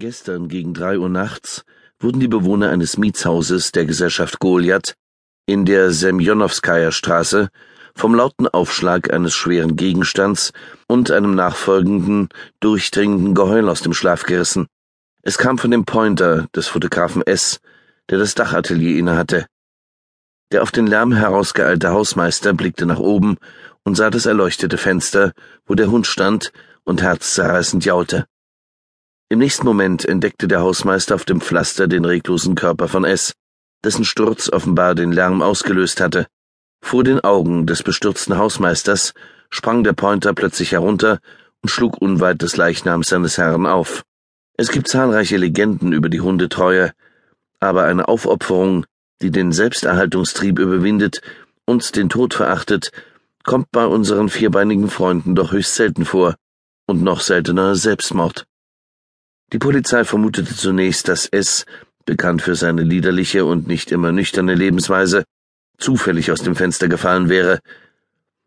Gestern gegen drei Uhr nachts wurden die Bewohner eines Mietshauses der Gesellschaft Goliath in der Semjonowskaja Straße vom lauten Aufschlag eines schweren Gegenstands und einem nachfolgenden, durchdringenden Geheul aus dem Schlaf gerissen. Es kam von dem Pointer des Fotografen S., der das Dachatelier innehatte. Der auf den Lärm herausgeeilte Hausmeister blickte nach oben und sah das erleuchtete Fenster, wo der Hund stand und herzzerreißend jaute. Im nächsten Moment entdeckte der Hausmeister auf dem Pflaster den reglosen Körper von S, dessen Sturz offenbar den Lärm ausgelöst hatte. Vor den Augen des bestürzten Hausmeisters sprang der Pointer plötzlich herunter und schlug unweit des Leichnams seines Herrn auf. Es gibt zahlreiche Legenden über die Hundetreue, aber eine Aufopferung, die den Selbsterhaltungstrieb überwindet und den Tod verachtet, kommt bei unseren vierbeinigen Freunden doch höchst selten vor, und noch seltener Selbstmord. Die Polizei vermutete zunächst, dass S, bekannt für seine liederliche und nicht immer nüchterne Lebensweise, zufällig aus dem Fenster gefallen wäre.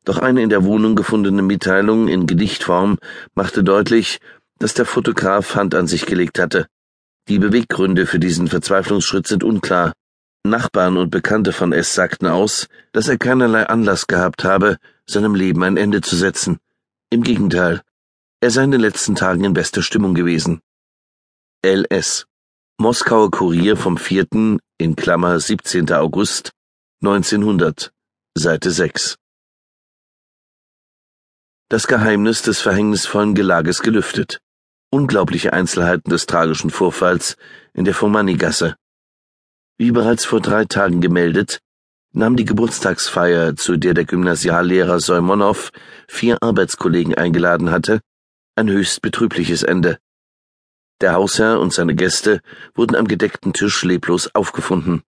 Doch eine in der Wohnung gefundene Mitteilung in Gedichtform machte deutlich, dass der Fotograf Hand an sich gelegt hatte. Die Beweggründe für diesen Verzweiflungsschritt sind unklar. Nachbarn und Bekannte von S sagten aus, dass er keinerlei Anlass gehabt habe, seinem Leben ein Ende zu setzen. Im Gegenteil, er sei in den letzten Tagen in bester Stimmung gewesen. LS Moskauer Kurier vom 4. in Klammer 17. August 1900 Seite 6 Das Geheimnis des verhängnisvollen Gelages gelüftet. Unglaubliche Einzelheiten des tragischen Vorfalls in der Fomani-Gasse. Wie bereits vor drei Tagen gemeldet, nahm die Geburtstagsfeier, zu der der Gymnasiallehrer Soimonow vier Arbeitskollegen eingeladen hatte, ein höchst betrübliches Ende. Der Hausherr und seine Gäste wurden am gedeckten Tisch leblos aufgefunden.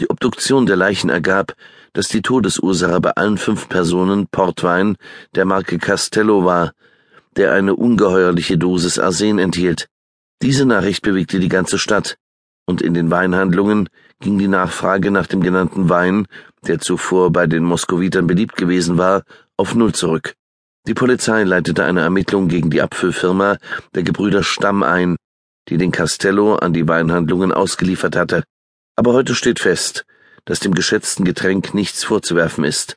Die Obduktion der Leichen ergab, dass die Todesursache bei allen fünf Personen Portwein der Marke Castello war, der eine ungeheuerliche Dosis Arsen enthielt. Diese Nachricht bewegte die ganze Stadt, und in den Weinhandlungen ging die Nachfrage nach dem genannten Wein, der zuvor bei den Moskowitern beliebt gewesen war, auf Null zurück. Die Polizei leitete eine Ermittlung gegen die Abfüllfirma der Gebrüder Stamm ein, die den Castello an die Weinhandlungen ausgeliefert hatte. Aber heute steht fest, dass dem geschätzten Getränk nichts vorzuwerfen ist.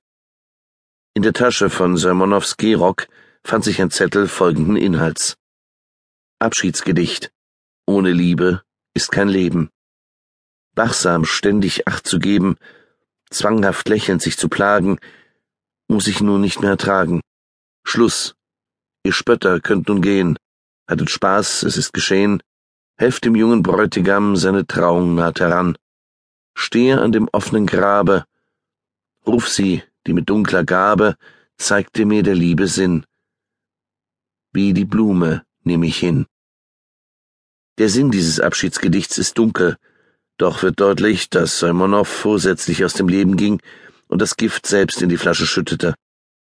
In der Tasche von Sermonows Gehrock fand sich ein Zettel folgenden Inhalts. Abschiedsgedicht. Ohne Liebe ist kein Leben. Wachsam ständig Acht zu geben, zwanghaft lächelnd sich zu plagen, muss ich nun nicht mehr ertragen. Schluss. Ihr Spötter könnt nun gehen. Hattet Spaß, es ist geschehen helft dem jungen Bräutigam, seine Trauung naht heran. Stehe an dem offenen Grabe, ruf sie, die mit dunkler Gabe zeigte mir der Liebe Sinn. Wie die Blume nehm ich hin. Der Sinn dieses Abschiedsgedichts ist dunkel, doch wird deutlich, dass Simonow vorsätzlich aus dem Leben ging und das Gift selbst in die Flasche schüttete.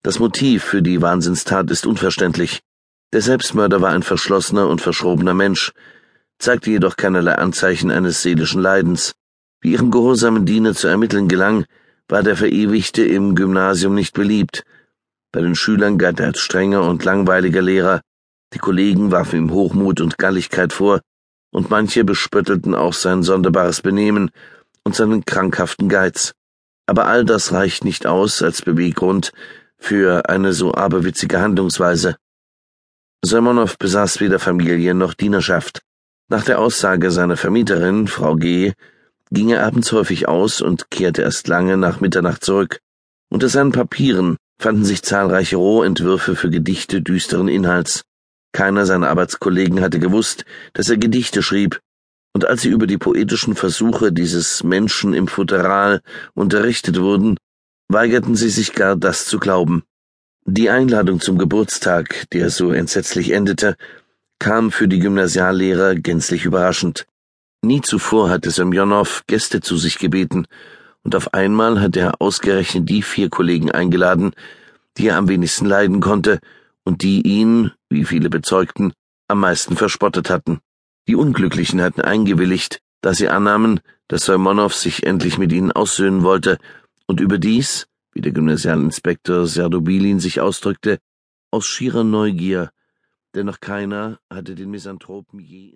Das Motiv für die Wahnsinnstat ist unverständlich. Der Selbstmörder war ein verschlossener und verschrobener Mensch, zeigte jedoch keinerlei Anzeichen eines seelischen Leidens. Wie ihrem gehorsamen Diener zu ermitteln gelang, war der Verewigte im Gymnasium nicht beliebt. Bei den Schülern galt er als strenger und langweiliger Lehrer, die Kollegen warfen ihm Hochmut und Galligkeit vor, und manche bespöttelten auch sein sonderbares Benehmen und seinen krankhaften Geiz. Aber all das reicht nicht aus als Beweggrund für eine so aberwitzige Handlungsweise. Simonow besaß weder Familie noch Dienerschaft. Nach der Aussage seiner Vermieterin, Frau G., ging er abends häufig aus und kehrte erst lange nach Mitternacht zurück. Unter seinen Papieren fanden sich zahlreiche Rohentwürfe für Gedichte düsteren Inhalts. Keiner seiner Arbeitskollegen hatte gewusst, dass er Gedichte schrieb, und als sie über die poetischen Versuche dieses Menschen im Futteral unterrichtet wurden, weigerten sie sich gar das zu glauben. Die Einladung zum Geburtstag, der so entsetzlich endete, kam für die Gymnasiallehrer gänzlich überraschend. Nie zuvor hatte Semjonow Gäste zu sich gebeten, und auf einmal hatte er ausgerechnet die vier Kollegen eingeladen, die er am wenigsten leiden konnte und die ihn, wie viele bezeugten, am meisten verspottet hatten. Die Unglücklichen hatten eingewilligt, da sie annahmen, dass Simonow sich endlich mit ihnen aussöhnen wollte und überdies, wie der Gymnasialinspektor Serdobilin sich ausdrückte, aus schierer Neugier denn noch keiner hatte den Misanthropen je